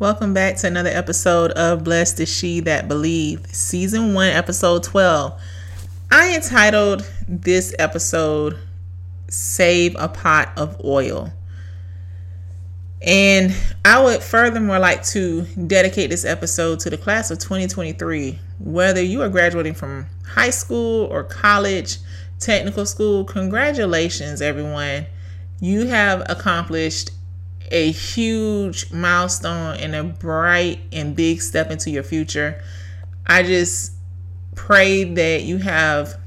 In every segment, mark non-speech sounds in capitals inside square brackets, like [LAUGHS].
Welcome back to another episode of Blessed is She That Believe, Season 1, Episode 12. I entitled this episode Save a Pot of Oil. And I would furthermore like to dedicate this episode to the class of 2023. Whether you are graduating from high school or college, technical school, congratulations, everyone. You have accomplished a huge milestone and a bright and big step into your future. I just pray that you have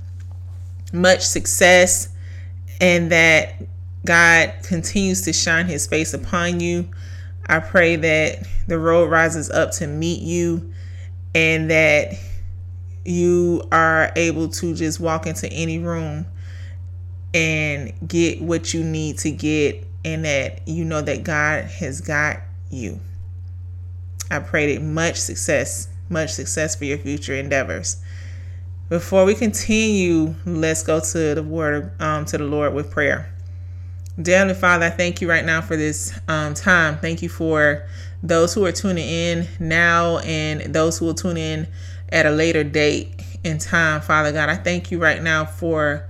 much success and that God continues to shine his face upon you. I pray that the road rises up to meet you and that you are able to just walk into any room and get what you need to get and that you know that God has got you. I pray that much success, much success for your future endeavors. Before we continue, let's go to the word, um, to the Lord with prayer. Dear Heavenly Father, I thank you right now for this um, time. Thank you for those who are tuning in now and those who will tune in at a later date in time. Father God, I thank you right now for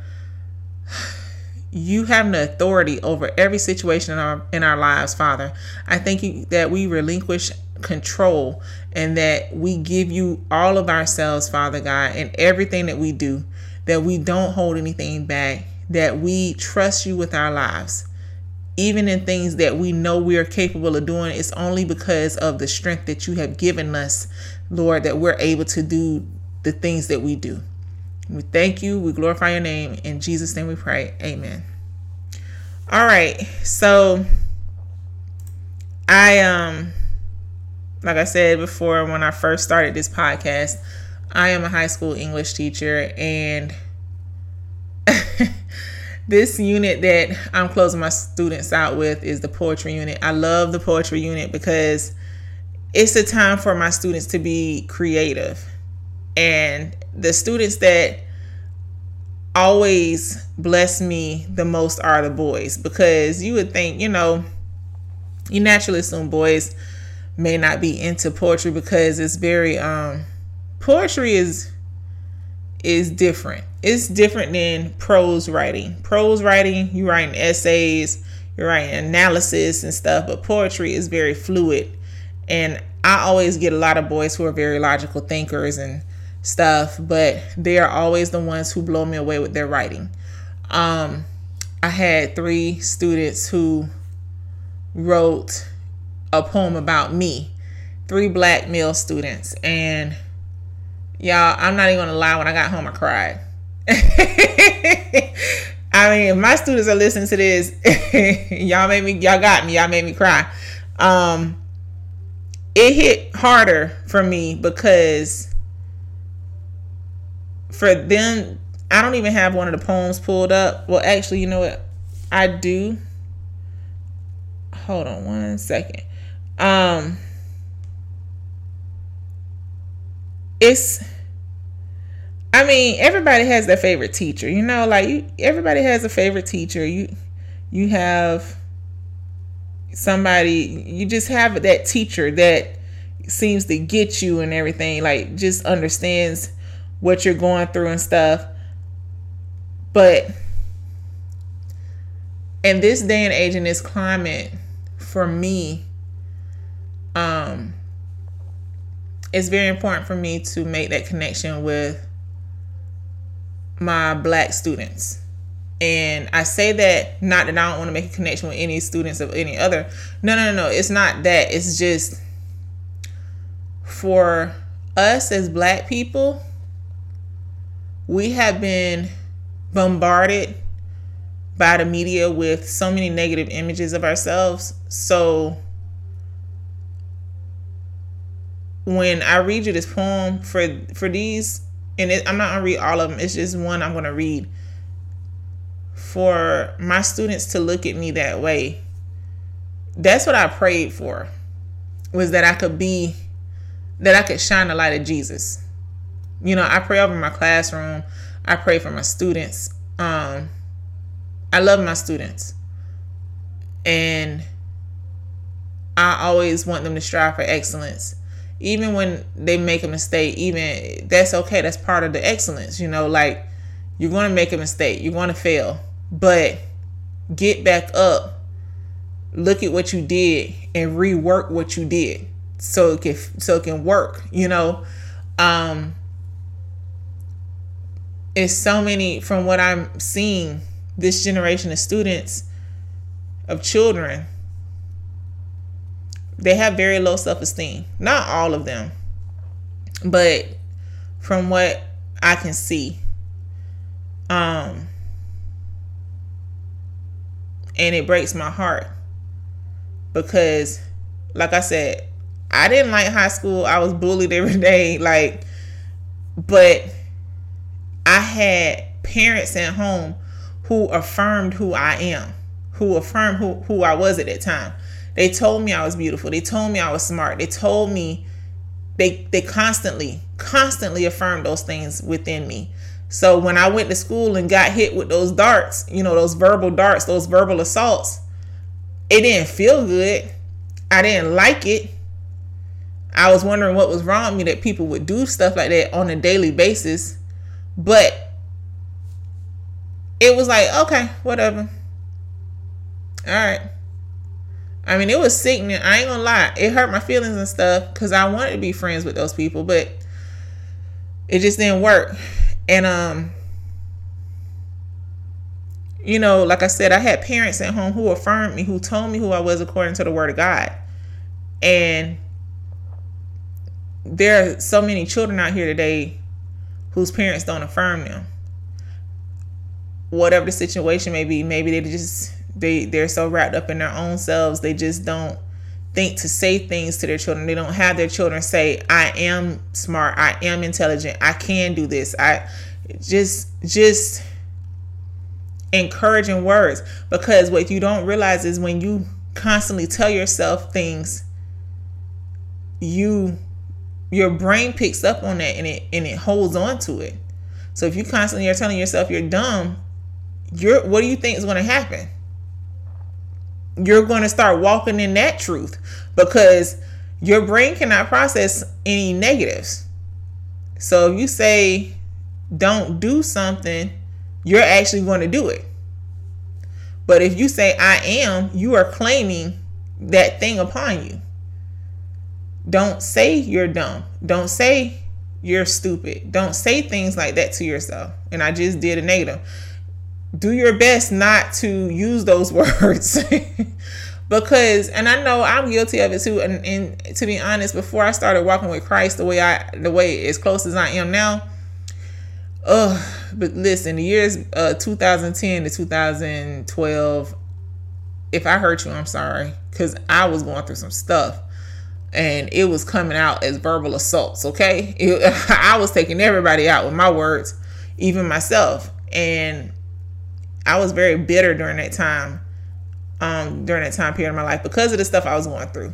you have the authority over every situation in our in our lives, Father. I thank you that we relinquish control and that we give you all of ourselves, Father God, and everything that we do, that we don't hold anything back, that we trust you with our lives. Even in things that we know we are capable of doing, it's only because of the strength that you have given us, Lord, that we're able to do the things that we do. We thank you. We glorify your name. In Jesus' name we pray. Amen. All right. So I um like I said before when I first started this podcast, I am a high school English teacher and [LAUGHS] this unit that I'm closing my students out with is the poetry unit. I love the poetry unit because it's a time for my students to be creative. And the students that always bless me the most are the boys because you would think, you know, you naturally assume boys may not be into poetry because it's very um poetry is is different. It's different than prose writing. Prose writing, you writing essays, you're writing analysis and stuff, but poetry is very fluid. And I always get a lot of boys who are very logical thinkers and stuff, but they are always the ones who blow me away with their writing. Um, I had three students who wrote a poem about me, three black male students, and y'all, I'm not even gonna lie. When I got home, I cried. [LAUGHS] I mean, my students are listening to this, [LAUGHS] y'all made me, y'all got me, y'all made me cry. Um, it hit harder for me because for them, I don't even have one of the poems pulled up. Well, actually, you know what? I do. Hold on one second. Um, it's. I mean, everybody has their favorite teacher. You know, like you, everybody has a favorite teacher. You, you have somebody. You just have that teacher that seems to get you and everything. Like, just understands what you're going through and stuff. But in this day and age in this climate, for me, um, it's very important for me to make that connection with my black students. And I say that not that I don't want to make a connection with any students of any other. No, no, no, no. It's not that. It's just for us as black people, we have been bombarded by the media with so many negative images of ourselves. So when I read you this poem for for these, and it, I'm not gonna read all of them. It's just one I'm gonna read for my students to look at me that way. That's what I prayed for. Was that I could be, that I could shine the light of Jesus you know, I pray over my classroom. I pray for my students. Um, I love my students. And I always want them to strive for excellence. Even when they make a mistake, even that's okay. That's part of the excellence. You know, like you're going to make a mistake, you're going to fail, but get back up. Look at what you did and rework what you did so it can so it can work, you know. Um it's so many from what I'm seeing this generation of students of children they have very low self-esteem. Not all of them but from what i can see um and it breaks my heart because like i said i didn't like high school. I was bullied every [LAUGHS] day like but I had parents at home who affirmed who I am, who affirmed who, who I was at that time. They told me I was beautiful. They told me I was smart. They told me they they constantly, constantly affirmed those things within me. So when I went to school and got hit with those darts, you know, those verbal darts, those verbal assaults, it didn't feel good. I didn't like it. I was wondering what was wrong with me that people would do stuff like that on a daily basis. But it was like, okay, whatever. All right. I mean, it was sickening. I ain't gonna lie. It hurt my feelings and stuff because I wanted to be friends with those people, but it just didn't work. And, um, you know, like I said, I had parents at home who affirmed me, who told me who I was according to the word of God. And there are so many children out here today whose parents don't affirm them. Whatever the situation may be, maybe they just they they're so wrapped up in their own selves they just don't think to say things to their children. They don't have their children say, "I am smart. I am intelligent. I can do this." I just just encouraging words because what you don't realize is when you constantly tell yourself things you your brain picks up on that and it and it holds on to it. So if you constantly are telling yourself you're dumb, you're what do you think is going to happen? You're going to start walking in that truth because your brain cannot process any negatives. So if you say don't do something, you're actually going to do it. But if you say I am, you are claiming that thing upon you. Don't say you're dumb. Don't say you're stupid. Don't say things like that to yourself. And I just did a negative. Do your best not to use those [LAUGHS] words. because and I know I'm guilty of it too. And, and to be honest, before I started walking with Christ the way I the way as close as I am now, uh but listen, the years uh 2010 to 2012, if I hurt you, I'm sorry. Cause I was going through some stuff and it was coming out as verbal assaults okay? It, [LAUGHS] i was taking everybody out with my words even myself. And i was very bitter during that time um during that time period of my life because of the stuff i was going through.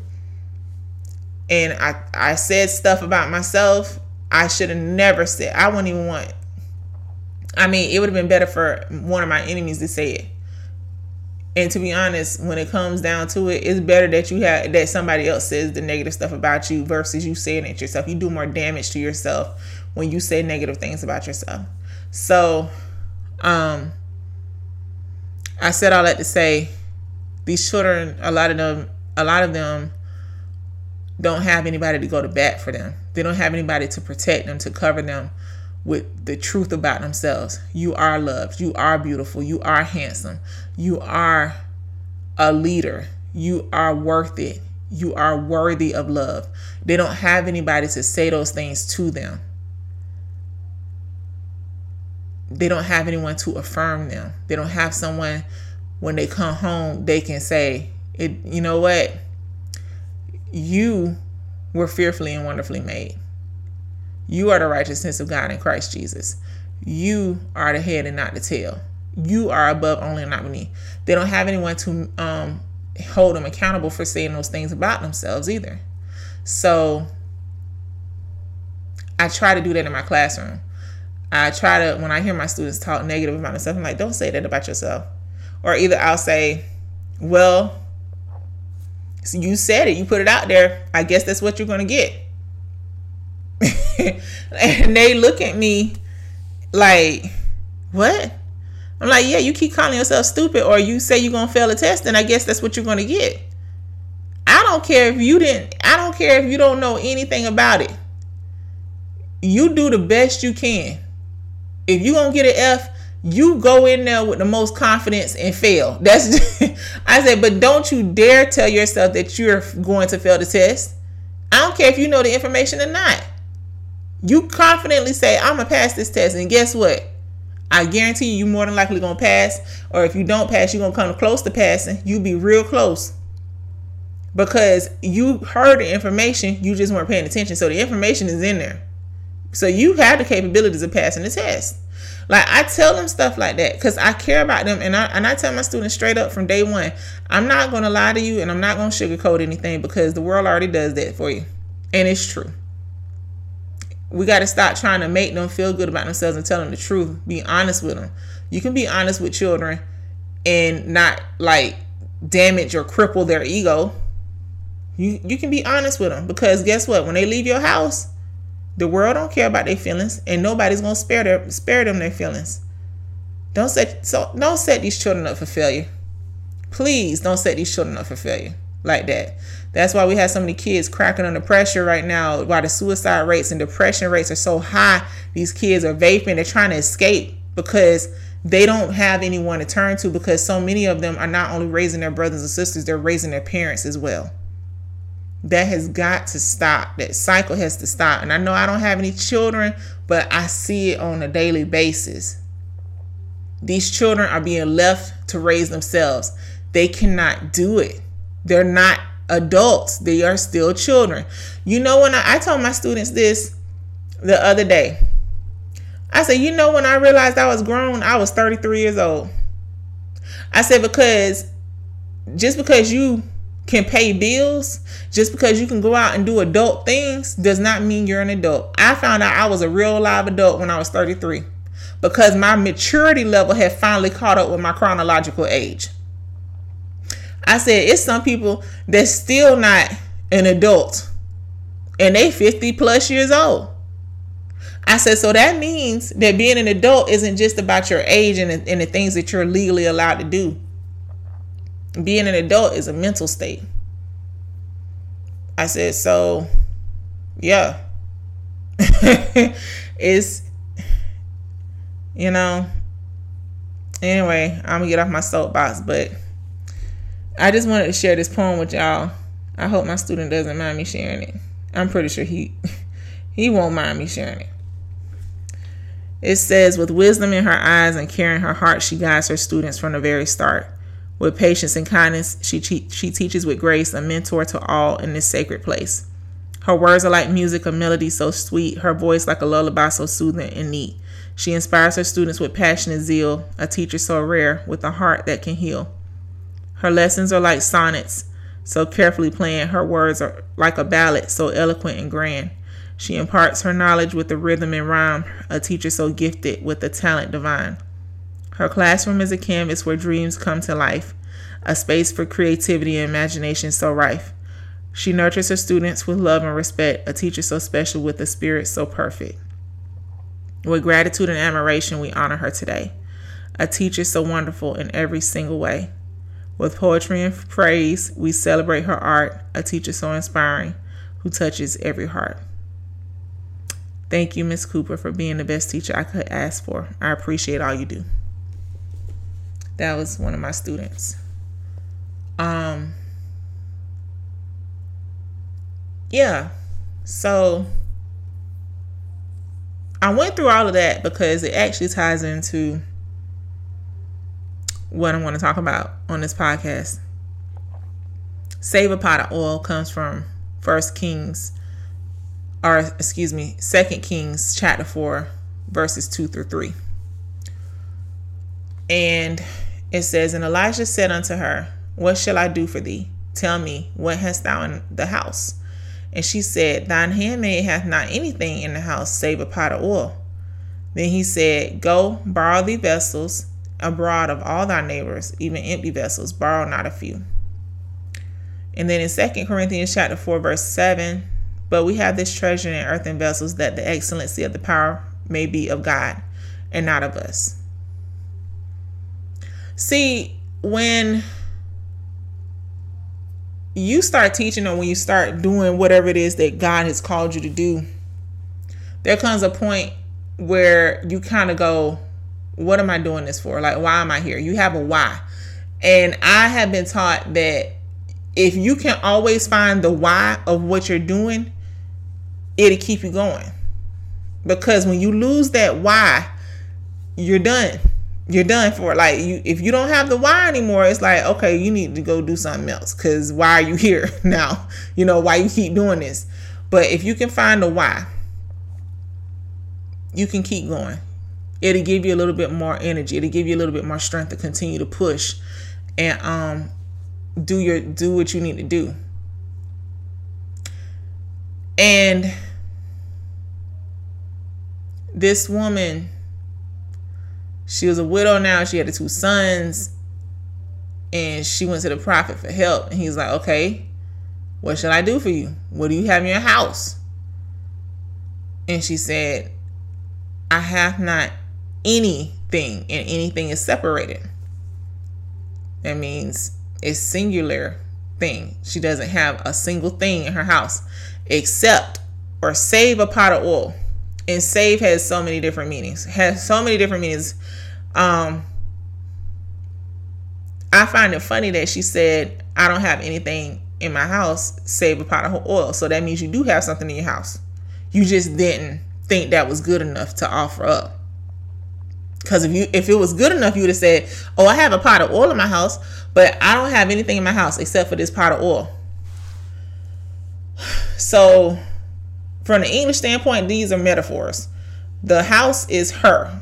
And i i said stuff about myself i should have never said. I wouldn't even want i mean it would have been better for one of my enemies to say it and to be honest, when it comes down to it, it's better that you have that somebody else says the negative stuff about you versus you saying it yourself. You do more damage to yourself when you say negative things about yourself. So, um, I said all that to say these children, a lot of them, a lot of them don't have anybody to go to bat for them. They don't have anybody to protect them, to cover them with the truth about themselves. You are loved. You are beautiful. You are handsome. You are a leader. You are worth it. You are worthy of love. They don't have anybody to say those things to them. They don't have anyone to affirm them. They don't have someone when they come home they can say, "It you know what? You were fearfully and wonderfully made." You are the righteousness of God in Christ Jesus. You are the head and not the tail. You are above only and not beneath. They don't have anyone to um, hold them accountable for saying those things about themselves either. So I try to do that in my classroom. I try to, when I hear my students talk negative about themselves, I'm like, don't say that about yourself. Or either I'll say, well, So you said it, you put it out there. I guess that's what you're going to get. [LAUGHS] and they look at me like, what? I'm like, yeah, you keep calling yourself stupid or you say you're going to fail a test, and I guess that's what you're going to get. I don't care if you didn't, I don't care if you don't know anything about it. You do the best you can. If you're going to get an F, you go in there with the most confidence and fail. [LAUGHS] That's just, [LAUGHS] I said, but don't you dare tell yourself that you're going to fail the test. I don't care if you know the information or not. You confidently say, I'm gonna pass this test, and guess what? I guarantee you, you more than likely gonna pass. Or if you don't pass, you're gonna come close to passing. You be real close because you heard the information, you just weren't paying attention. So the information is in there. So you have the capabilities of passing the test. Like I tell them stuff like that because I care about them, and I and I tell my students straight up from day one, I'm not gonna lie to you, and I'm not gonna sugarcoat anything because the world already does that for you, and it's true. We got to stop trying to make them feel good about themselves and tell them the truth. Be honest with them. You can be honest with children and not like damage or cripple their ego. You you can be honest with them because guess what? When they leave your house, the world don't care about their feelings, and nobody's gonna spare their spare them their feelings. Don't set so don't set these children up for failure. Please don't set these children up for failure like that. That's why we have so many kids cracking under pressure right now. Why the suicide rates and depression rates are so high. These kids are vaping. They're trying to escape because they don't have anyone to turn to because so many of them are not only raising their brothers and sisters, they're raising their parents as well that has got to stop. That cycle has to stop. And I know I don't have any children, but I see it on a daily basis. These children are being left to raise themselves. They cannot do it. They're not adults, they are still children. You know, when I, I told my students this the other day, I said, You know, when I realized I was grown, I was 33 years old. I said, Because just because you can pay bills, just because you can go out and do adult things does not mean you're an adult. I found out I was a real live adult when I was 33 because my maturity level had finally caught up with my chronological age. I said it's some people that's still not an adult and they 50 plus years old. I said, so that means that being an adult isn't just about your age and, and the things that you're legally allowed to do being an adult is a mental state. I said, so yeah. [LAUGHS] it's you know anyway, I'm gonna get off my soapbox, but I just wanted to share this poem with y'all. I hope my student doesn't mind me sharing it. I'm pretty sure he [LAUGHS] he won't mind me sharing it. It says, with wisdom in her eyes and care in her heart, she guides her students from the very start. With patience and kindness, she, she teaches with grace, a mentor to all in this sacred place. Her words are like music, a melody so sweet, her voice like a lullaby so soothing and neat. She inspires her students with passion and zeal, a teacher so rare, with a heart that can heal. Her lessons are like sonnets, so carefully planned. Her words are like a ballad, so eloquent and grand. She imparts her knowledge with the rhythm and rhyme, a teacher so gifted with the talent divine. Her classroom is a canvas where dreams come to life, a space for creativity and imagination so rife. She nurtures her students with love and respect, a teacher so special with a spirit so perfect. With gratitude and admiration, we honor her today, a teacher so wonderful in every single way. With poetry and praise, we celebrate her art, a teacher so inspiring who touches every heart. Thank you, Miss Cooper, for being the best teacher I could ask for. I appreciate all you do. That was one of my students. Um yeah. So I went through all of that because it actually ties into what I want to talk about on this podcast. Save a pot of oil comes from First Kings, or excuse me, Second Kings chapter four, verses two through three. And it says, And Elisha said unto her, What shall I do for thee? Tell me, what hast thou in the house? And she said, Thine handmaid hath not anything in the house save a pot of oil. Then he said, Go, borrow thee vessels abroad of all thy neighbors, even empty vessels, borrow not a few. And then in Second Corinthians chapter 4, verse 7, but we have this treasure in earthen vessels that the excellency of the power may be of God and not of us. See, when you start teaching or when you start doing whatever it is that God has called you to do, there comes a point where you kind of go, What am I doing this for? Like, why am I here? You have a why. And I have been taught that if you can always find the why of what you're doing, it'll keep you going. Because when you lose that why, you're done you're done for like you if you don't have the why anymore it's like okay you need to go do something else because why are you [LAUGHS] here now you know why you keep doing this but if you can find the why you can keep going it'll give you a little bit more energy it'll give you a little bit more strength to continue to push and um do your do what you need to do and this woman she was a widow now. She had the two sons. And she went to the prophet for help. And he's like, okay, what should I do for you? What do you have in your house? And she said, I have not anything, and anything is separated. That means it's singular thing. She doesn't have a single thing in her house except or save a pot of oil. And save has so many different meanings. Has so many different meanings um, I find it funny that she said, I don't have anything in my house save a pot of oil. So that means you do have something in your house. You just didn't think that was good enough to offer up. Because if you if it was good enough, you would have said, Oh, I have a pot of oil in my house, but I don't have anything in my house except for this pot of oil. [SIGHS] So from the English standpoint, these are metaphors. The house is her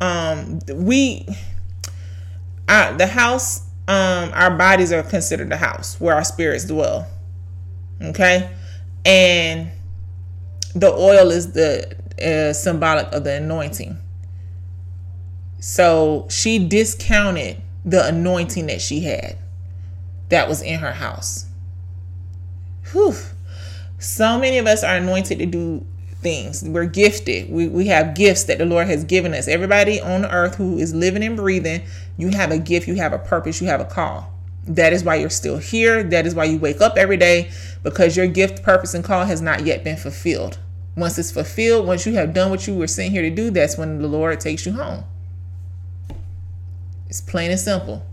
um we uh, the house um our bodies are considered the house where our spirits dwell okay and the oil is the uh, symbolic of the anointing so she discounted the anointing that she had that was in her house Whew. so many of us are anointed to do things. We're gifted. We, we have gifts that the Lord has given us. Everybody on earth who is living and breathing, you have a gift, you have a purpose, you have a call. That is why you're still here. That is why you wake up every day because your gift, purpose, and call has not yet been fulfilled. Once it's fulfilled, once you have done what you were sent here to do, that's when the Lord takes you home. It's plain and simple.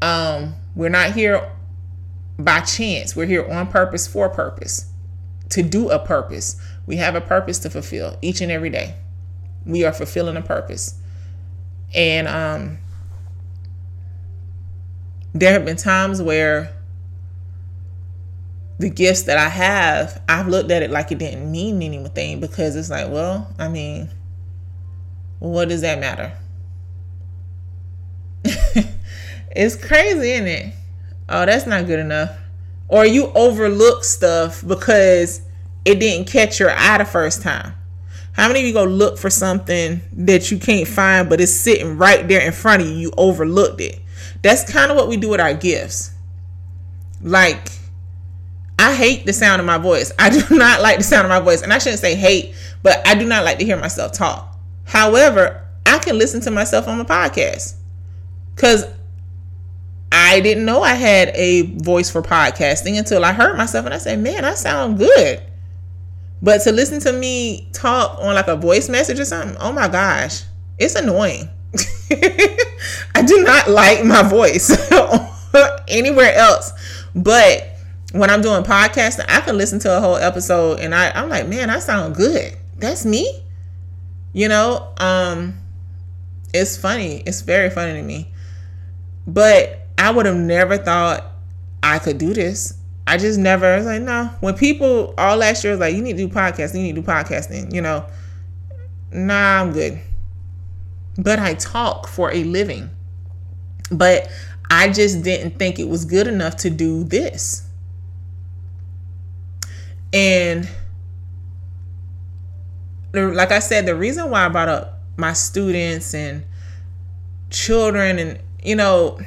Um, we're not here by chance. We're here on purpose for purpose to do a purpose. We have a purpose to fulfill each and every day. We are fulfilling a purpose. And um, there have been times where the gifts that I have, I've looked at it like it didn't mean anything because it's like, well, I mean, what does that matter? [LAUGHS] it's crazy, isn't it? Oh, that's not good enough or you overlook stuff because it didn't catch your eye the first time. How many of you go look for something that you can't find, but it's sitting right there in front of you? You overlooked it. That's kind of what we do with our gifts. Like, I hate the sound of my voice. I [LAUGHS] do not like the sound of my voice. And I shouldn't say hate, but I do not like to hear myself talk. However, I can listen to myself on my podcast because I didn't know I had a voice for podcasting until I heard myself and I said, man, I sound good. But to listen to me talk on like a voice message or something, oh my gosh, it's annoying. [LAUGHS] I do not like my voice [LAUGHS] anywhere else. But when I'm doing podcasting, I can listen to a whole episode and I, I'm like, man, I sound good. That's me. You know, um, it's funny. It's very funny to me. But I would have never thought I could do this. I just never I was like, no. When people all last year was like, you need to do podcasting, you need to do podcasting, you know. Nah, I'm good. But I talk for a living. But I just didn't think it was good enough to do this. And like I said, the reason why I brought up my students and children and you know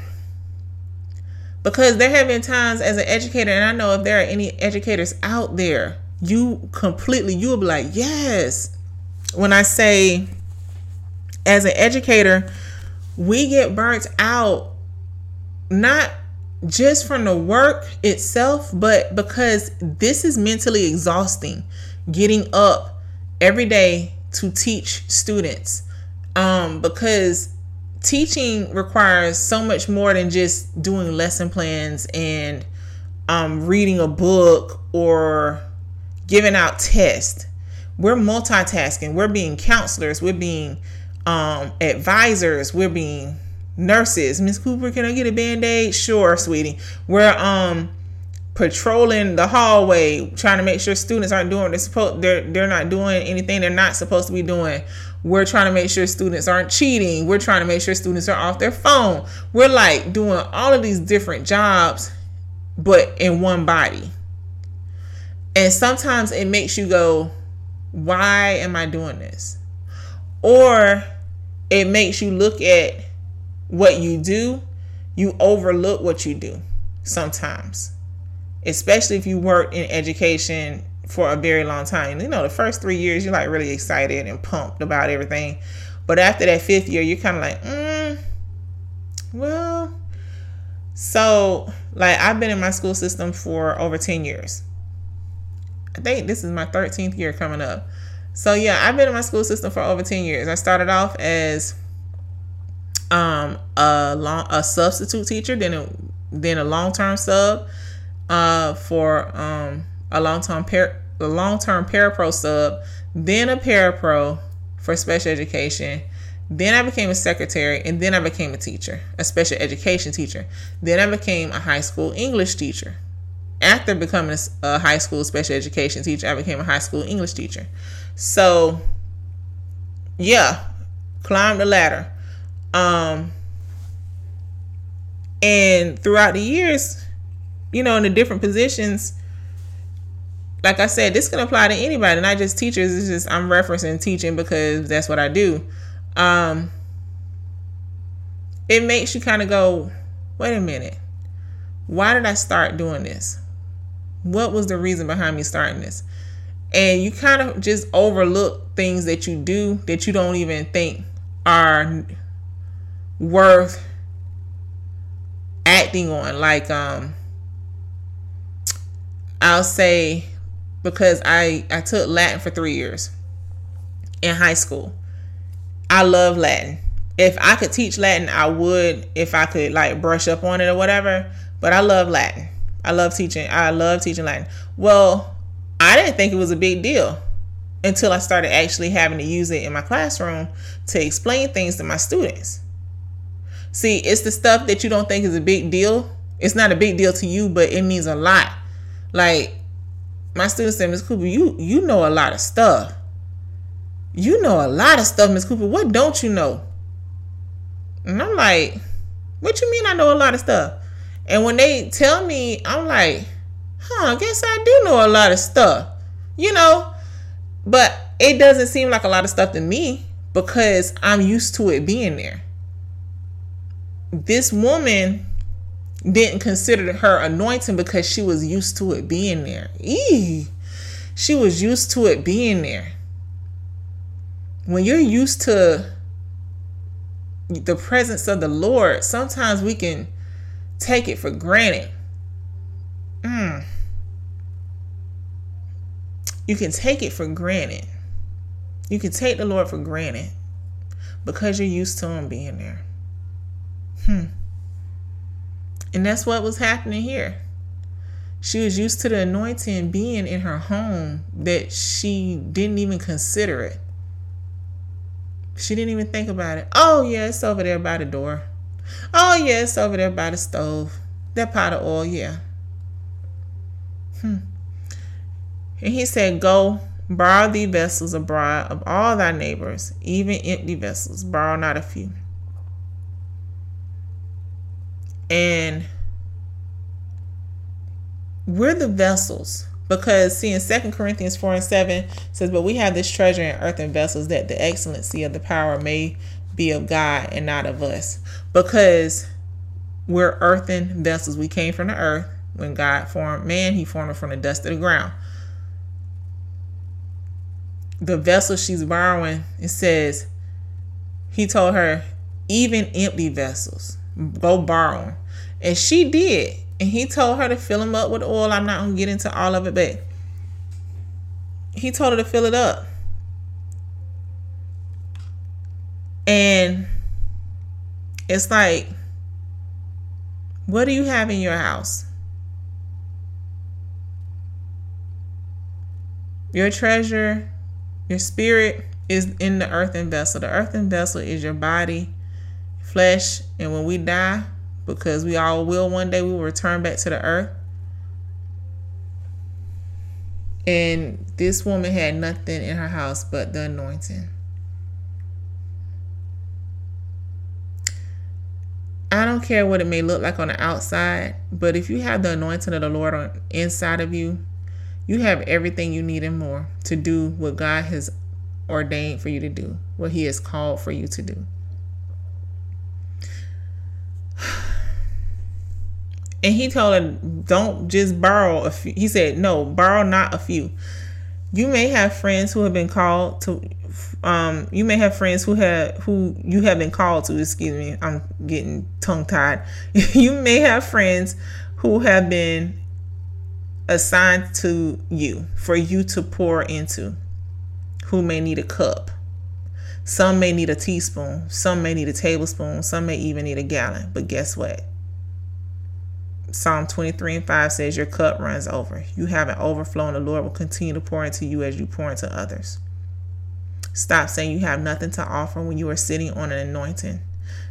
Because there have been times as an educator, and I know if there are any educators out there, you completely, you will be like, yes. When I say, as an educator, we get burnt out not just from the work itself, but because this is mentally exhausting getting up every day to teach students. Um, because teaching requires so much more than just doing lesson plans and um, reading a book or giving out tests. We're multitasking. We're being counselors. We're being um, advisors. We're being nurses. Miss Cooper, can I get a band-aid? Sure, sweetie. We're um patrolling the hallway, trying to make sure students aren't doing they're supposed they're they're not doing anything they're not supposed to be doing. We're trying to make sure students aren't cheating. We're trying to make sure students are off their phone. We're like doing all of these different jobs, but in one body. And sometimes it makes you go, why am I doing this? Or it makes you look at what you do, you overlook what you do sometimes, especially if you work in education for a very long time. You know, the first three years, you're like really excited and pumped about everything. But after that fifth year, you're kind of like, mm, well, so like I've been in my school system for over 10 years. I think this is my 13th year coming up. So yeah, I've been in my school system for over 10 years. I started off as um, a long a substitute teacher, then a, then a long term sub uh, for um, a long term par a long term parapro sub, then a parapro for special education. Then I became a secretary, and then I became a teacher, a special education teacher. Then I became a high school English teacher. After becoming a high school special education teacher, I became a high school English teacher. So, yeah, climb the ladder. Um, and throughout the years, you know, in the different positions, like I said, this can apply to anybody, not just teachers. It's just I'm referencing teaching because that's what I do. Um, it makes you kind of go, wait a minute, why did I start doing this? What was the reason behind me starting this? And you kind of just overlook things that you do that you don't even think are worth acting on like um I'll say because I I took Latin for 3 years in high school. I love Latin. If I could teach Latin, I would if I could like brush up on it or whatever, but I love Latin. I love teaching. I love teaching Latin. Well, I didn't think it was a big deal until I started actually having to use it in my classroom to explain things to my students. See, it's the stuff that you don't think is a big deal. It's not a big deal to you, but it means a lot. Like my students say, Miss Cooper, you you know a lot of stuff. You know a lot of stuff, Miss Cooper. What don't you know? And I'm like, what you mean I know a lot of stuff? And when they tell me, I'm like, huh, I guess I do know a lot of stuff. You know? But it doesn't seem like a lot of stuff to me because I'm used to it being there this woman didn't consider her anointing because she was used to it being there. Eee. She was used to it being there. When you're used to the presence of the Lord, sometimes we can take it for granted. Mm. You can take it for granted. You can take the Lord for granted because you're used to Him being there. Hmm. And that's what was happening here. She was used to the anointing being in her home that she didn't even consider it. She didn't even think about it. Oh, yeah, it's over there by the door. Oh, yeah, it's over there by the stove. That pot of oil, yeah. Hmm. And he said, Go, borrow thee vessels abroad of all thy neighbors, even empty vessels, borrow not a few. And we're the vessels because see in Second Corinthians 4 and 7 says, But we have this treasure in earthen vessels that the excellency of the power may be of God and not of us. Because we're earthen vessels. We came from the earth. When God formed man, he formed it from the dust of the ground. The vessel she's borrowing, it says, he told her, even empty vessels, go borrow them. And she did. And he told her to fill them up with oil. I'm not to get into all of it, but he told her to fill it up. And it's like, what do you have in your house? Your treasure, your spirit is in the earthen vessel. The earthen vessel is your body, flesh, and when we die, because we all will one day, we will return back to the earth. And this woman had nothing in her house but the anointing. I don't care what it may look like on the outside, but if you have the anointing of the Lord on inside of you, you have everything you need and more to do what God has ordained for you to do, what He has called for you to do. And he told her, don't just borrow a few. He said, no, borrow not a few. You may have friends who have been called to, um, you may have friends who have, who you have been called to, excuse me, I'm getting tongue tied. [LAUGHS] you may have friends who have been assigned to you for you to pour into, who may need a cup. Some may need a teaspoon, some may need a tablespoon, some may even need a gallon. But guess what? Psalm 23 and 5 says, Your cup runs over. You have an overflow, and the Lord will continue to pour into you as you pour into others. Stop saying you have nothing to offer when you are sitting on an anointing.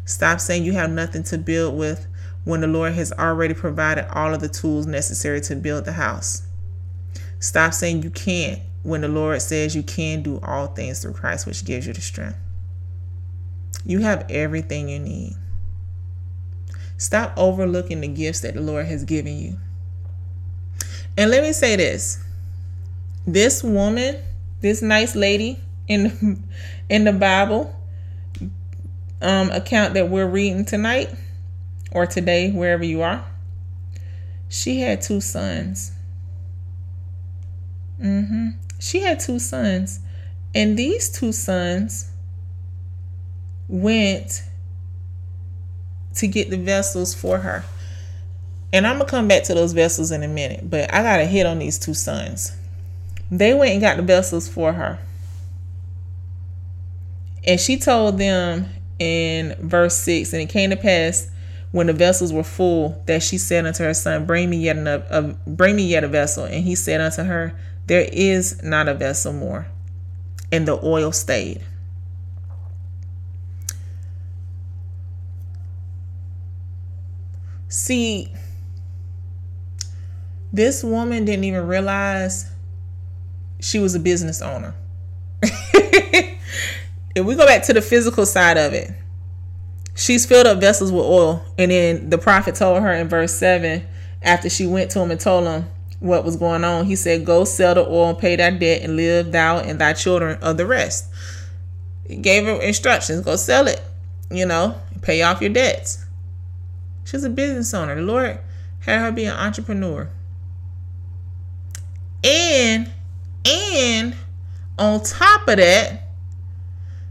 Stop saying you have nothing to build with when the Lord has already provided all of the tools necessary to build the house. Stop saying you can't when the Lord says you can do all things through Christ, which gives you the strength. You have everything you need. Stop overlooking the gifts that the Lord has given you. And let me say this this woman, this nice lady in the, in the Bible um, account that we're reading tonight or today, wherever you are, she had two sons. Mm-hmm. She had two sons, and these two sons went to get the vessels for her. And I'm going to come back to those vessels in a minute, but I got to hit on these two sons. They went and got the vessels for her. And she told them in verse 6 And it came to pass when the vessels were full that she said unto her son, Bring me yet, uh, bring me yet a vessel. And he said unto her, There is not a vessel more. And the oil stayed. See, this woman didn't even realize she was a business owner. [LAUGHS] if we go back to the physical side of it, she's filled up vessels with oil. And then the prophet told her in verse 7 after she went to him and told him what was going on, he said, Go sell the oil pay thy debt and live thou and thy children of the rest. He gave her instructions go sell it, you know, pay off your debts. She's a business owner. The Lord had her be an entrepreneur. And and on top of that,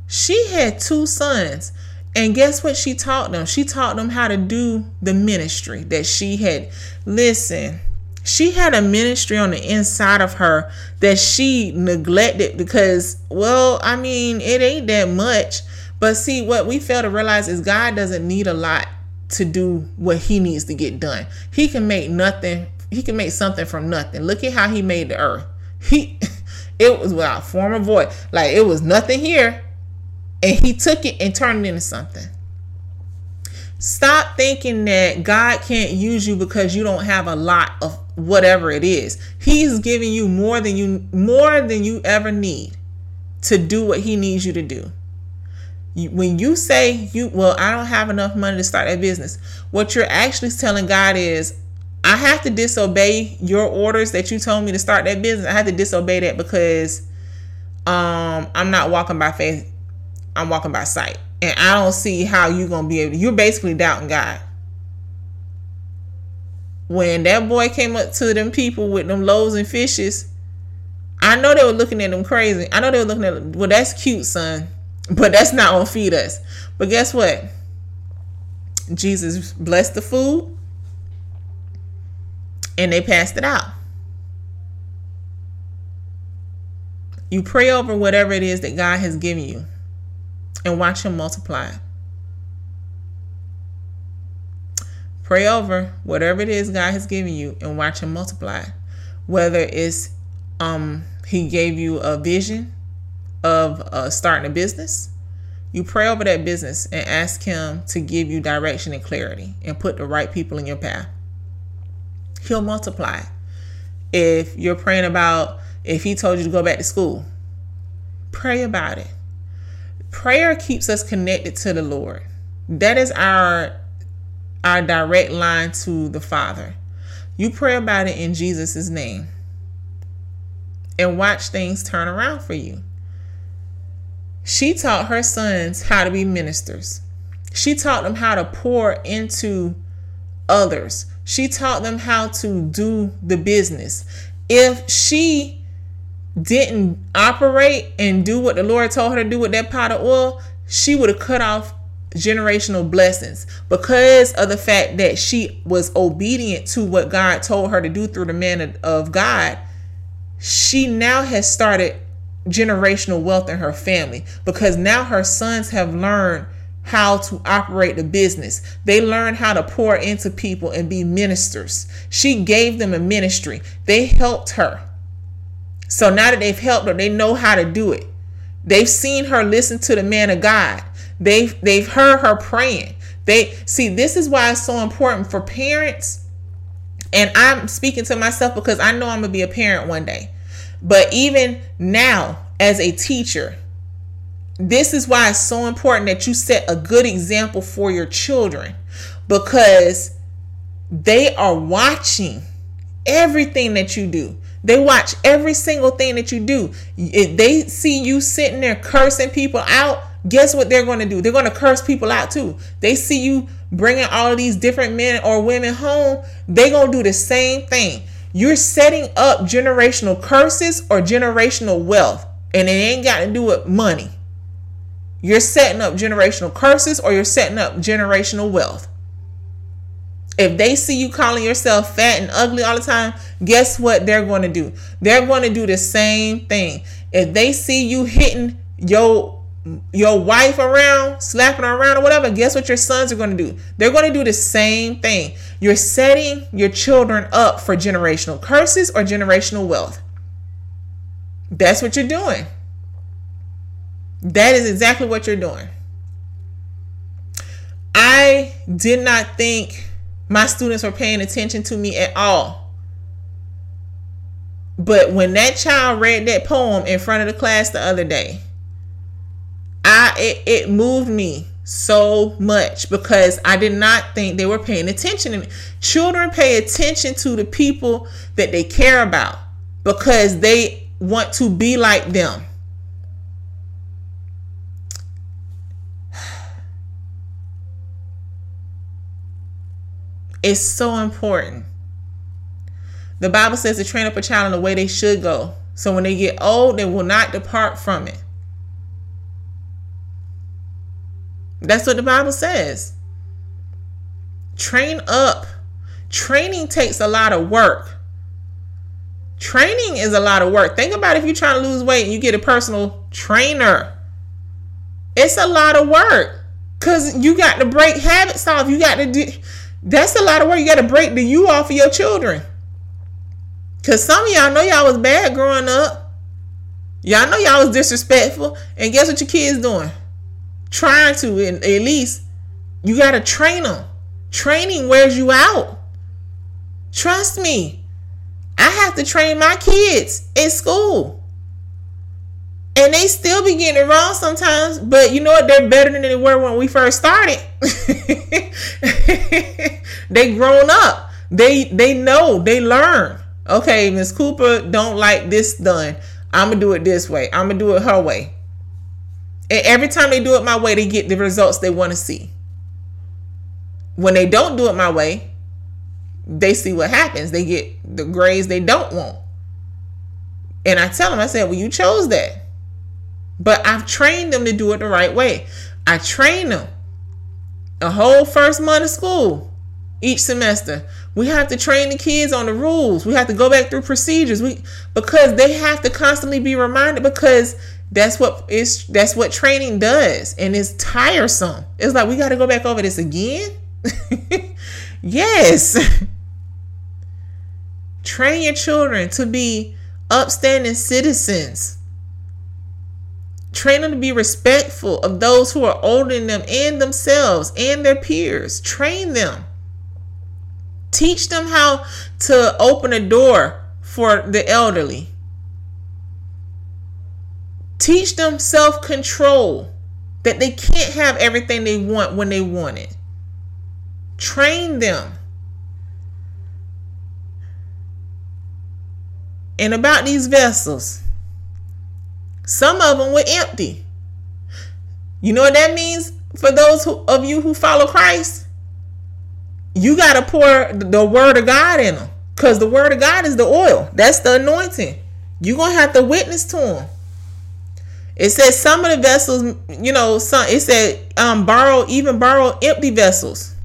she had two sons. And guess what she taught them? She taught them how to do the ministry that she had. Listen, she had a ministry on the inside of her that she neglected because, well, I mean, it ain't that much. But see, what we fail to realize is God doesn't need a lot to do what he needs to get done. He can make nothing, he can make something from nothing. Look at how he made the earth. He [LAUGHS] it was without form or void. Like it was nothing here. And he took it and turned it into something. Stop thinking that God can't use you because you don't have a lot of whatever it is. He's giving you more than you more than you ever need to do what he needs you to do when you say you well i don't have enough money to start that business what you're actually telling god is i have to disobey your orders that you told me to start that business. I have to disobey that because um i'm not walking by faith. I'm walking by sight. And i don't see how you're gonna be able to, you're basically doubting god. When that boy came up to them people with them loaves and fishes, I know they were looking at them crazy. I know they were looking at, well, that's cute, son, but that's not gonna feed us. But guess what? Jesus blessed the food and they passed it out. You pray over whatever it is that God has given you and watch Him multiply. Pray over whatever it is God has given you and watch Him multiply. Whether it's um, He gave you a vision of uh, starting a business, you pray over that business and ask Him to give you direction and clarity and put the right people in your path. He'll multiply. If you're praying about if He told you to go back to school, pray about it. Prayer keeps us connected to the Lord. That is our our direct line to the Father. You pray about it in Jesus' name and watch things turn around for you. She taught her sons how to be ministers. She taught them how to pour into others. She taught them how to do the business. If she didn't operate and do what the Lord told her to do with that pot of oil, she would have cut off generational blessings because of the fact that she was obedient to what God told her to do through the man of God. She now has started generational wealth in her family because now her sons have learned how to operate the business. They learned how to pour into people and be ministers. She gave them a ministry. They helped her. So now that they've helped her, they know how to do it. They've seen her listen to the man of God. They've they've heard her praying. They see this is why it's so important for parents. And I'm speaking to myself because I know I'm gonna be a parent one day. But even now, as a teacher, this is why it's so important that you set a good example for your children because they are watching everything that you do. They watch every single thing that you do. If they see you sitting there cursing people out, guess what they're going to do? They're going to curse people out too. They see you bringing all of these different men or women home, they're going to do the same thing. You're setting up generational curses or generational wealth, and it ain't got to do with money. You're setting up generational curses or you're setting up generational wealth. If they see you calling yourself fat and ugly all the time, guess what they're going to do? They're going to do the same thing. If they see you hitting your your wife around, slapping her around or whatever, guess what your sons are going to do? They're going to do the same thing. You're setting your children up for generational curses or generational wealth. That's what you're doing. That is exactly what you're doing. I did not think my students were paying attention to me at all. But when that child read that poem in front of the class the other day, I it, it moved me so much because I did not think they were paying attention. children pay attention to the people that they care about because they want to be like them. [SIGHS] It's so important. The Bible says to train up a child in the way they should go. So when they get old, they will not depart from it. That's what the Bible says. Train up. Training takes a lot of work. Training is a lot of work. Think about if you're trying to lose weight and you get a personal trainer. It's a lot of work because you got to break habits off. You got to do that's a lot of work. You got to break the you off of your children. Cause some of y'all know y'all was bad growing up. Y'all know y'all was disrespectful. And guess what your kids doing? Trying to, at least you gotta train them. Training wears you out. Trust me. I have to train my kids in school. And they still be getting it wrong sometimes, but you know what? They're better than they were when we first started. [LAUGHS] they grown up. They they know. They learn. Okay, Miss Cooper don't like this done. I'm gonna do it this way. I'm gonna do it her way. And every time they do it my way, they get the results they want to see. When they don't do it my way, they see what happens. They get the grades they don't want. And I tell them, I said, well, you chose that. But I've trained them to do it the right way. I train them a whole first month of school each semester. We have to train the kids on the rules. We have to go back through procedures. We because they have to constantly be reminded because that's what is that's what training does and it's tiresome. It's like we got to go back over this again. [LAUGHS] yes. [LAUGHS] Train your children to be upstanding citizens. Train them to be respectful of those who are older than them and themselves and their peers. Train them. Teach them how to open a door for the elderly. Teach them self control that they can't have everything they want when they want it. Train them. And about these vessels, some of them were empty. You know what that means for those who, of you who follow Christ? You got to pour the word of God in them because the word of God is the oil. That's the anointing. You're going to have to witness to them. It says some of the vessels, you know, some it said um borrow even borrow empty vessels.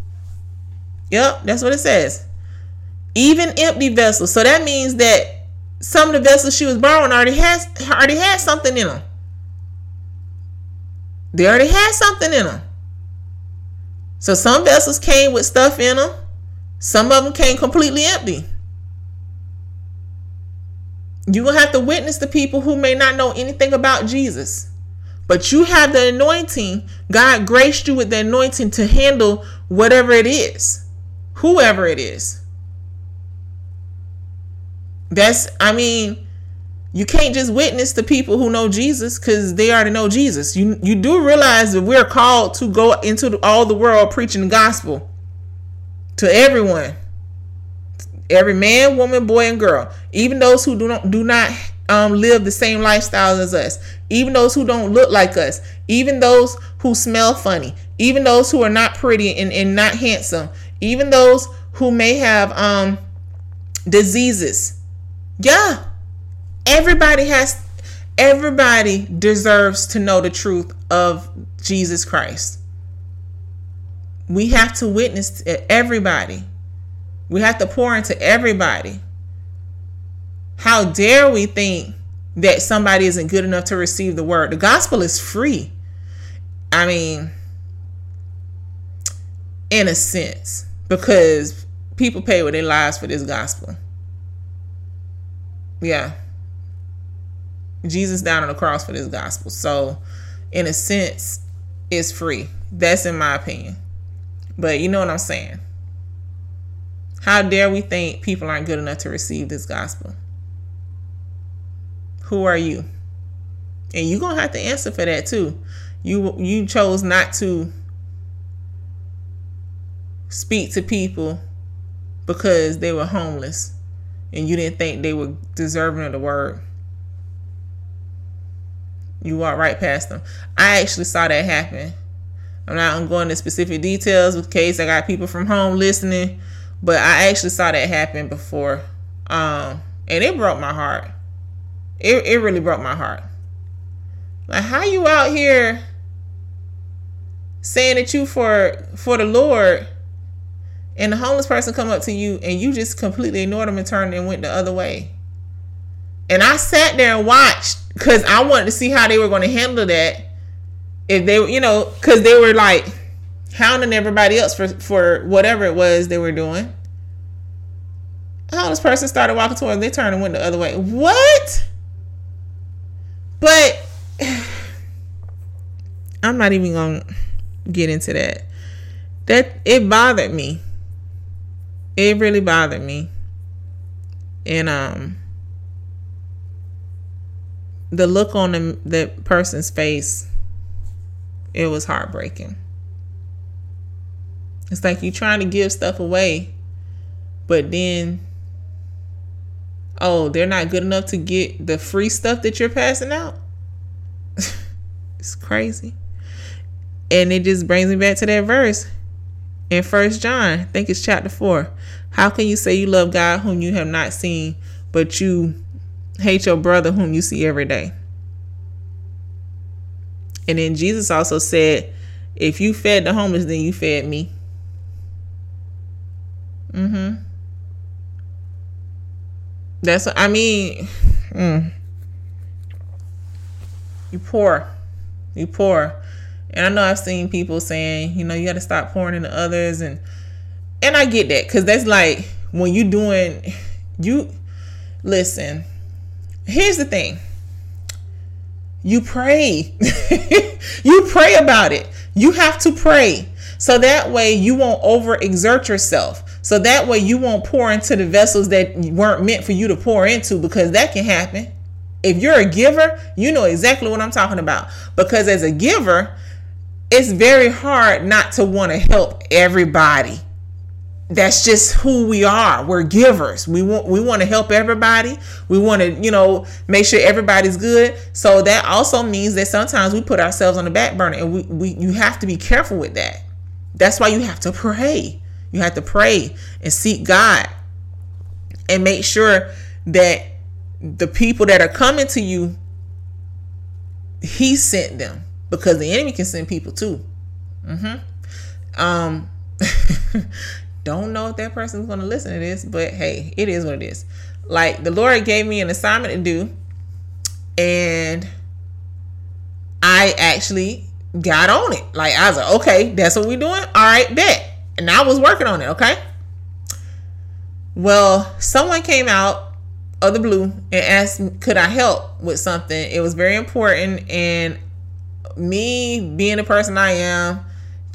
Yep, that's what it says. Even empty vessels. So that means that some of the vessels she was borrowing already has already had something in them. They already had something in them. So some vessels came with stuff in them. Some of them came completely empty. Going to have to witness to people who may not know anything about Jesus. But you have the anointing. God graced you with the anointing to handle whatever it is, whoever it is. That's, I mean, you can't just witness to people who know Jesus because they already know Jesus. You you do realize that we're called to go into all the world preaching the gospel to everyone, every man, woman, boy, and girl, even those who do not do not um, live the same lifestyle as us, even those who don't look like us, even those who smell funny, even those who are not pretty and, and not handsome, even those who may have um, diseases yeah. Everybody has everybody deserves to know the truth of Jesus Christ. We have to witness to everybody. We have to pour into everybody. How dare we think that somebody isn't good enough to receive the word? The gospel is free. I mean, in a sense, because people pay with their lives for this gospel. Yeah. Jesus down on the cross for this gospel. So, in a sense, it's free. That's in my opinion. But you know what I'm saying? How dare we think people aren't good enough to receive this gospel? Who are you? And you're going to have to answer for that too. You you chose not to speak to people because they were homeless and you didn't think they were deserving of the word. You walked right past them. I actually saw that happen. I'm not going to go into specific details with case I got people from home listening, but I actually saw that happen before. Um, and it broke my heart. It it really broke my heart. Like how you out here saying that you for for the Lord and the homeless person come up to you and you just completely ignored them and turned and went the other way. And I sat there and watched because I wanted to see how they were going to handle that. If they you know, because they were like hounding everybody else for for whatever it was they were doing. The homeless person started walking towards. They turned and went the other way. What? But [SIGHS] I'm not even gonna get into that. That it bothered me it really bothered me. And um the look on the, the person's face it was heartbreaking. It's like you're trying to give stuff away, but then oh, they're not good enough to get the free stuff that you're passing out. [LAUGHS] it's crazy. And it just brings me back to that verse in First John, I think it's chapter 4. How can you say you love God whom you have not seen, but you hate your brother whom you see every day? And then Jesus also said, if you fed the homeless, then you fed me. Mm-hmm. That's what I mean. Mm. You poor. You poor. And I know I've seen people saying, you know, you got to stop pouring into others, and and I get that because that's like when you doing you. Listen, here's the thing. You pray. [LAUGHS] you pray about it. You have to pray. So that way you won't overexert yourself. So that way you won't pour into the vessels that weren't meant for you to pour into because that can happen. If you're a giver, you know exactly what I'm talking about. Because as a giver, it's very hard not to want to help everybody. That's just who we are. We're givers. We want we want to help everybody. We want to, you know, make sure everybody's good. So that also means that sometimes we put ourselves on the back burner and we, we you have to be careful with that. That's why you have to pray. You have to pray and seek God and make sure that the people that are coming to you, He sent them because the enemy can send people too. Mm-hmm. Um, [LAUGHS] don't know if that person's going to listen to this, but hey, it is what it is. Like the Lord gave me an assignment to do, and I actually got on it. Like I was like, okay, that's what we're doing. All right, bet. And I was working on it. Okay. Well, someone came out of the blue and asked, could I help with something? It was very important, and me being the person I am,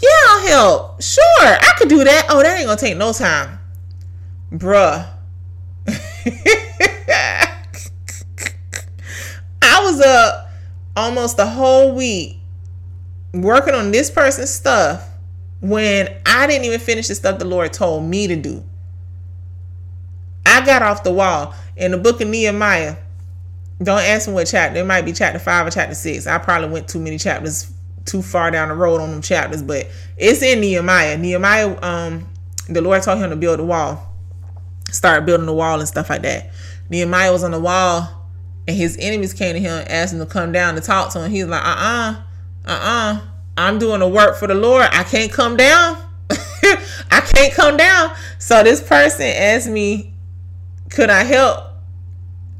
yeah, I'll help. Sure, I could do that. Oh, that ain't gonna take no time, bruh. [LAUGHS] I was up almost the whole week working on this person's stuff when I didn't even finish the stuff the Lord told me to do. I got off the wall in the book of Nehemiah. Don't ask me what chapter. It might be chapter five or chapter six. I probably went too many chapters too far down the road on them chapters, but it's in Nehemiah. Nehemiah, um, the Lord told him to build a wall, start building the wall and stuff like that. Nehemiah was on the wall, and his enemies came to him asked him to come down to talk to him. He's like, uh uh-uh, uh uh-uh. I'm doing the work for the Lord. I can't come down. [LAUGHS] I can't come down. So this person asked me, could I help?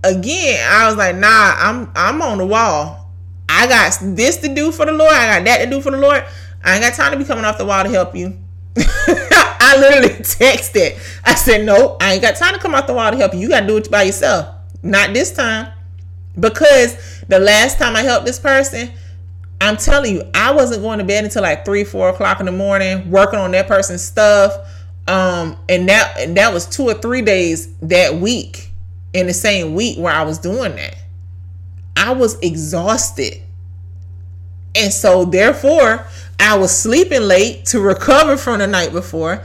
Again, I was like, nah, I'm I'm on the wall. I got this to do for the Lord. I got that to do for the Lord. I ain't got time to be coming off the wall to help you. [LAUGHS] I literally [LAUGHS] texted. I said, no, I ain't got time to come off the wall to help you. You got to do it by yourself. Not this time. Because the last time I helped this person, I'm telling you, I wasn't going to bed until like three, four o'clock in the morning, working on that person's stuff. Um, and that and that was two or three days that week in the same week where I was doing that. I was exhausted. And so therefore, I was sleeping late to recover from the night before.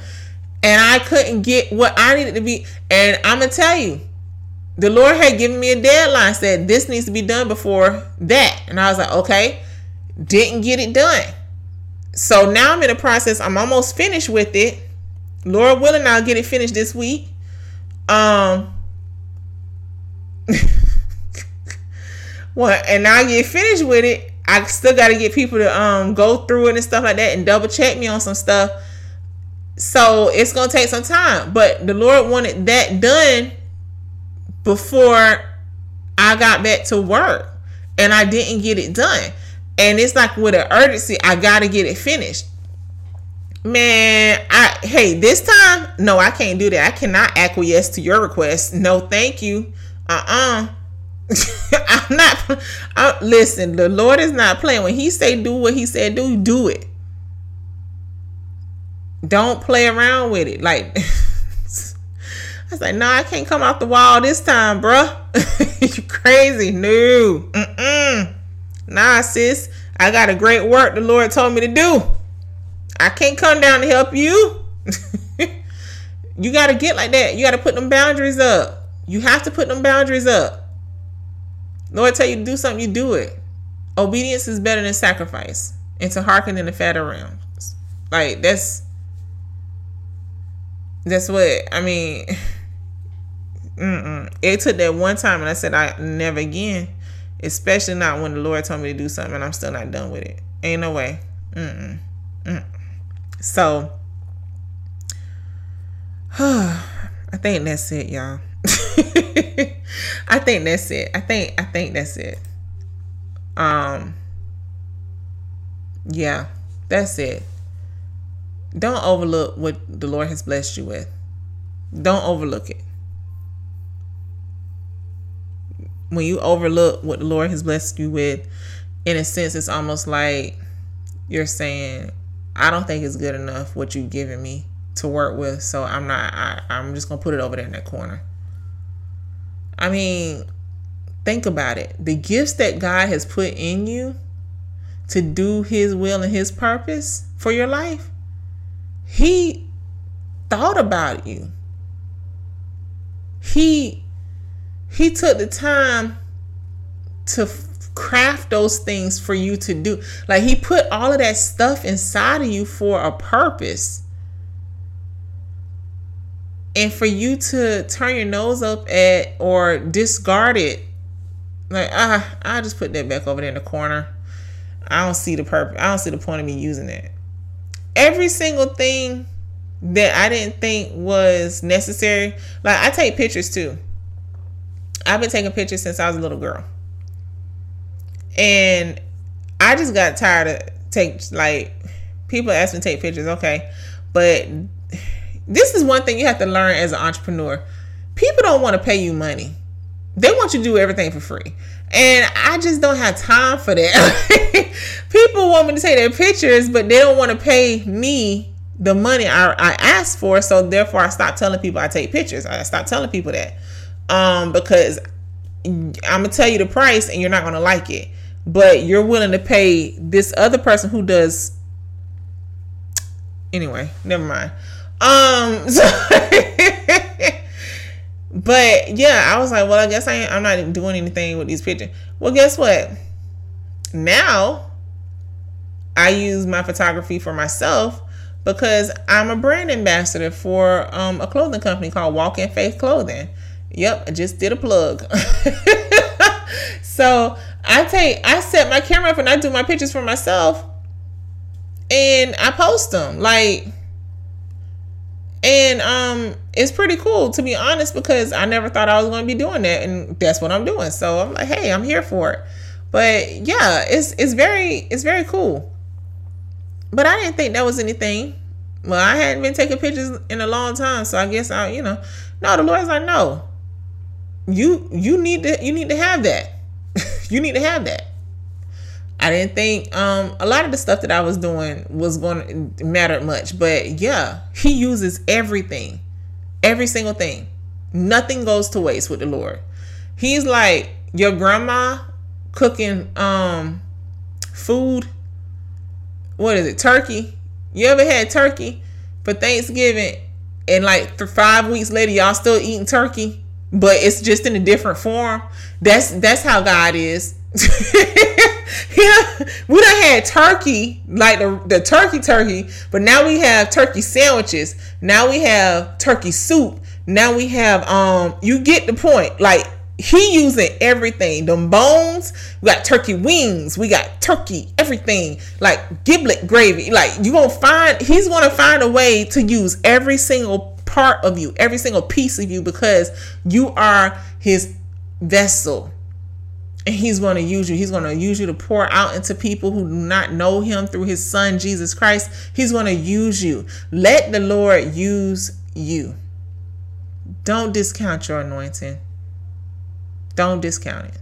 And I couldn't get what I needed to be. And I'm gonna tell you, the Lord had given me a deadline, said this needs to be done before that. And I was like, okay didn't get it done. So now I'm in the process. I'm almost finished with it. Lord willing, I'll get it finished this week. Um, [LAUGHS] well, and I get finished with it. I still got to get people to um go through it and stuff like that and double check me on some stuff. So it's gonna take some time, but the Lord wanted that done before I got back to work, and I didn't get it done. And it's like with an urgency, I gotta get it finished. Man, I hey, this time, no, I can't do that. I cannot acquiesce to your request. No, thank you. Uh-uh. [LAUGHS] I'm not [LAUGHS] I, listen, the Lord is not playing. When he say do what he said do, do it. Don't play around with it. Like [LAUGHS] I was like, no, I can't come off the wall this time, bruh. you crazy. No. Mm-mm. Nah, sis, I got a great work the Lord told me to do. I can't come down to help you. [LAUGHS] you got to get like that. You got to put them boundaries up. You have to put them boundaries up. Lord tell you to do something, you do it. Obedience is better than sacrifice. And to hearken in the fatter realms. Like that's That's what I mean. [LAUGHS] Mm-mm. It took that one time, and I said I never again. Especially not when the Lord told me to do something, and I'm still not done with it. Ain't no way. Mm-mm. Mm. So, [SIGHS] I think that's it, y'all. [LAUGHS] I think that's it. I think I think that's it. Um yeah, that's it. Don't overlook what the Lord has blessed you with. Don't overlook it. When you overlook what the Lord has blessed you with, in a sense, it's almost like you're saying, I don't think it's good enough what you've given me to work with, so I'm not, I, I'm just to put it over there in that corner. I mean, think about it. The gifts that God has put in you to do His will and His purpose for your life, He thought about you. He he took the time to craft those things for you to do. Like he put all of that stuff inside of you for a purpose. And for you to turn your nose up at or discard it like ah i just put that back over there in the corner. I don't see the purpose i don't see the point of me using it every single thing that i didn't think was necessary like i take pictures too i've been taking pictures since i was a little girl and i just got tired of take like people ask me to take pictures okay but this is one thing you have to learn as an entrepreneur. People don't want to pay you money. They want you to do everything for free. And I just don't have time for that. [LAUGHS] People want me to take their pictures, but they don't want to pay me the money I, I asked for. So therefore I stopped telling people I take pictures. I stopped telling people that. Um, because I'm gonna tell you the price and you're not gonna like it. But you're willing to pay this other person who does anyway, never mind. Um, [LAUGHS] so but yeah, I was like, well, I guess I ain't, I'm not doing anything with these pictures. Well, guess what? Now I use my photography for myself because I'm a brand ambassador for um, a clothing company called Walk in Faith Clothing. Yep, I just did a plug. [LAUGHS] so I take I set my camera up and I do my pictures for myself and I post them. Like and um it's pretty cool to be honest because I never thought I was going to be doing that and that's what I'm doing. So I'm like, "Hey, I'm here for it." But yeah, it's it's very it's very cool. But I didn't think that was anything. Well, I hadn't been taking pictures in a long time, so I guess I, you know, no, the Lord's like, "No. You you need to you need to have that. [LAUGHS] you need to have that." I didn't think um, a lot of the stuff that I was doing was going to matter much, but yeah, he uses everything, every single thing. Nothing goes to waste with the Lord. He's like your grandma cooking um food. What is it? Turkey. You ever had turkey for Thanksgiving and like for five weeks later y'all still eating turkey, but it's just in a different form? That's that's how God is. [LAUGHS] yeah, we done had turkey, like the, the turkey turkey, but now we have turkey sandwiches. Now we have turkey soup. Now we have um you get the point. Like he using everything. Them bones, we got turkey wings, we got turkey, everything. Like giblet gravy. Like you gonna find he's gonna find a way to use every single part of you, every single piece of you because you are his vessel and he's going to use you. He's going to use you to pour out into people who do not know him through his son, Jesus Christ. He's going to use you. Let the Lord use you. Don't discount your anointing. Don't discount it.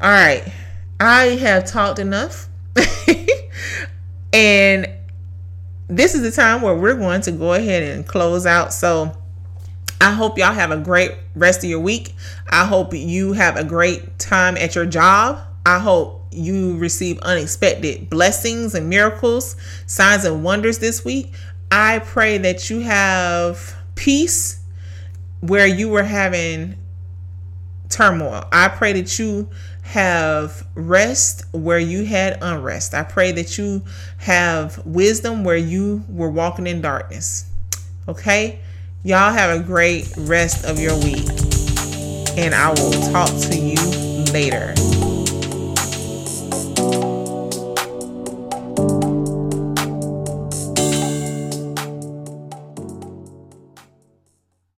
All right. I have talked enough. [LAUGHS] and this is the time where we're going to go ahead and close out. So, I hope y'all have a great rest of your week. I hope you have a great time at your job. I hope you receive unexpected blessings and miracles, signs and wonders this week. I pray that you have peace where you were having turmoil. I pray that you have rest where you had unrest. I pray that you have wisdom where you were walking in darkness. Okay? Y'all have a great rest of your week. And I will talk to you later.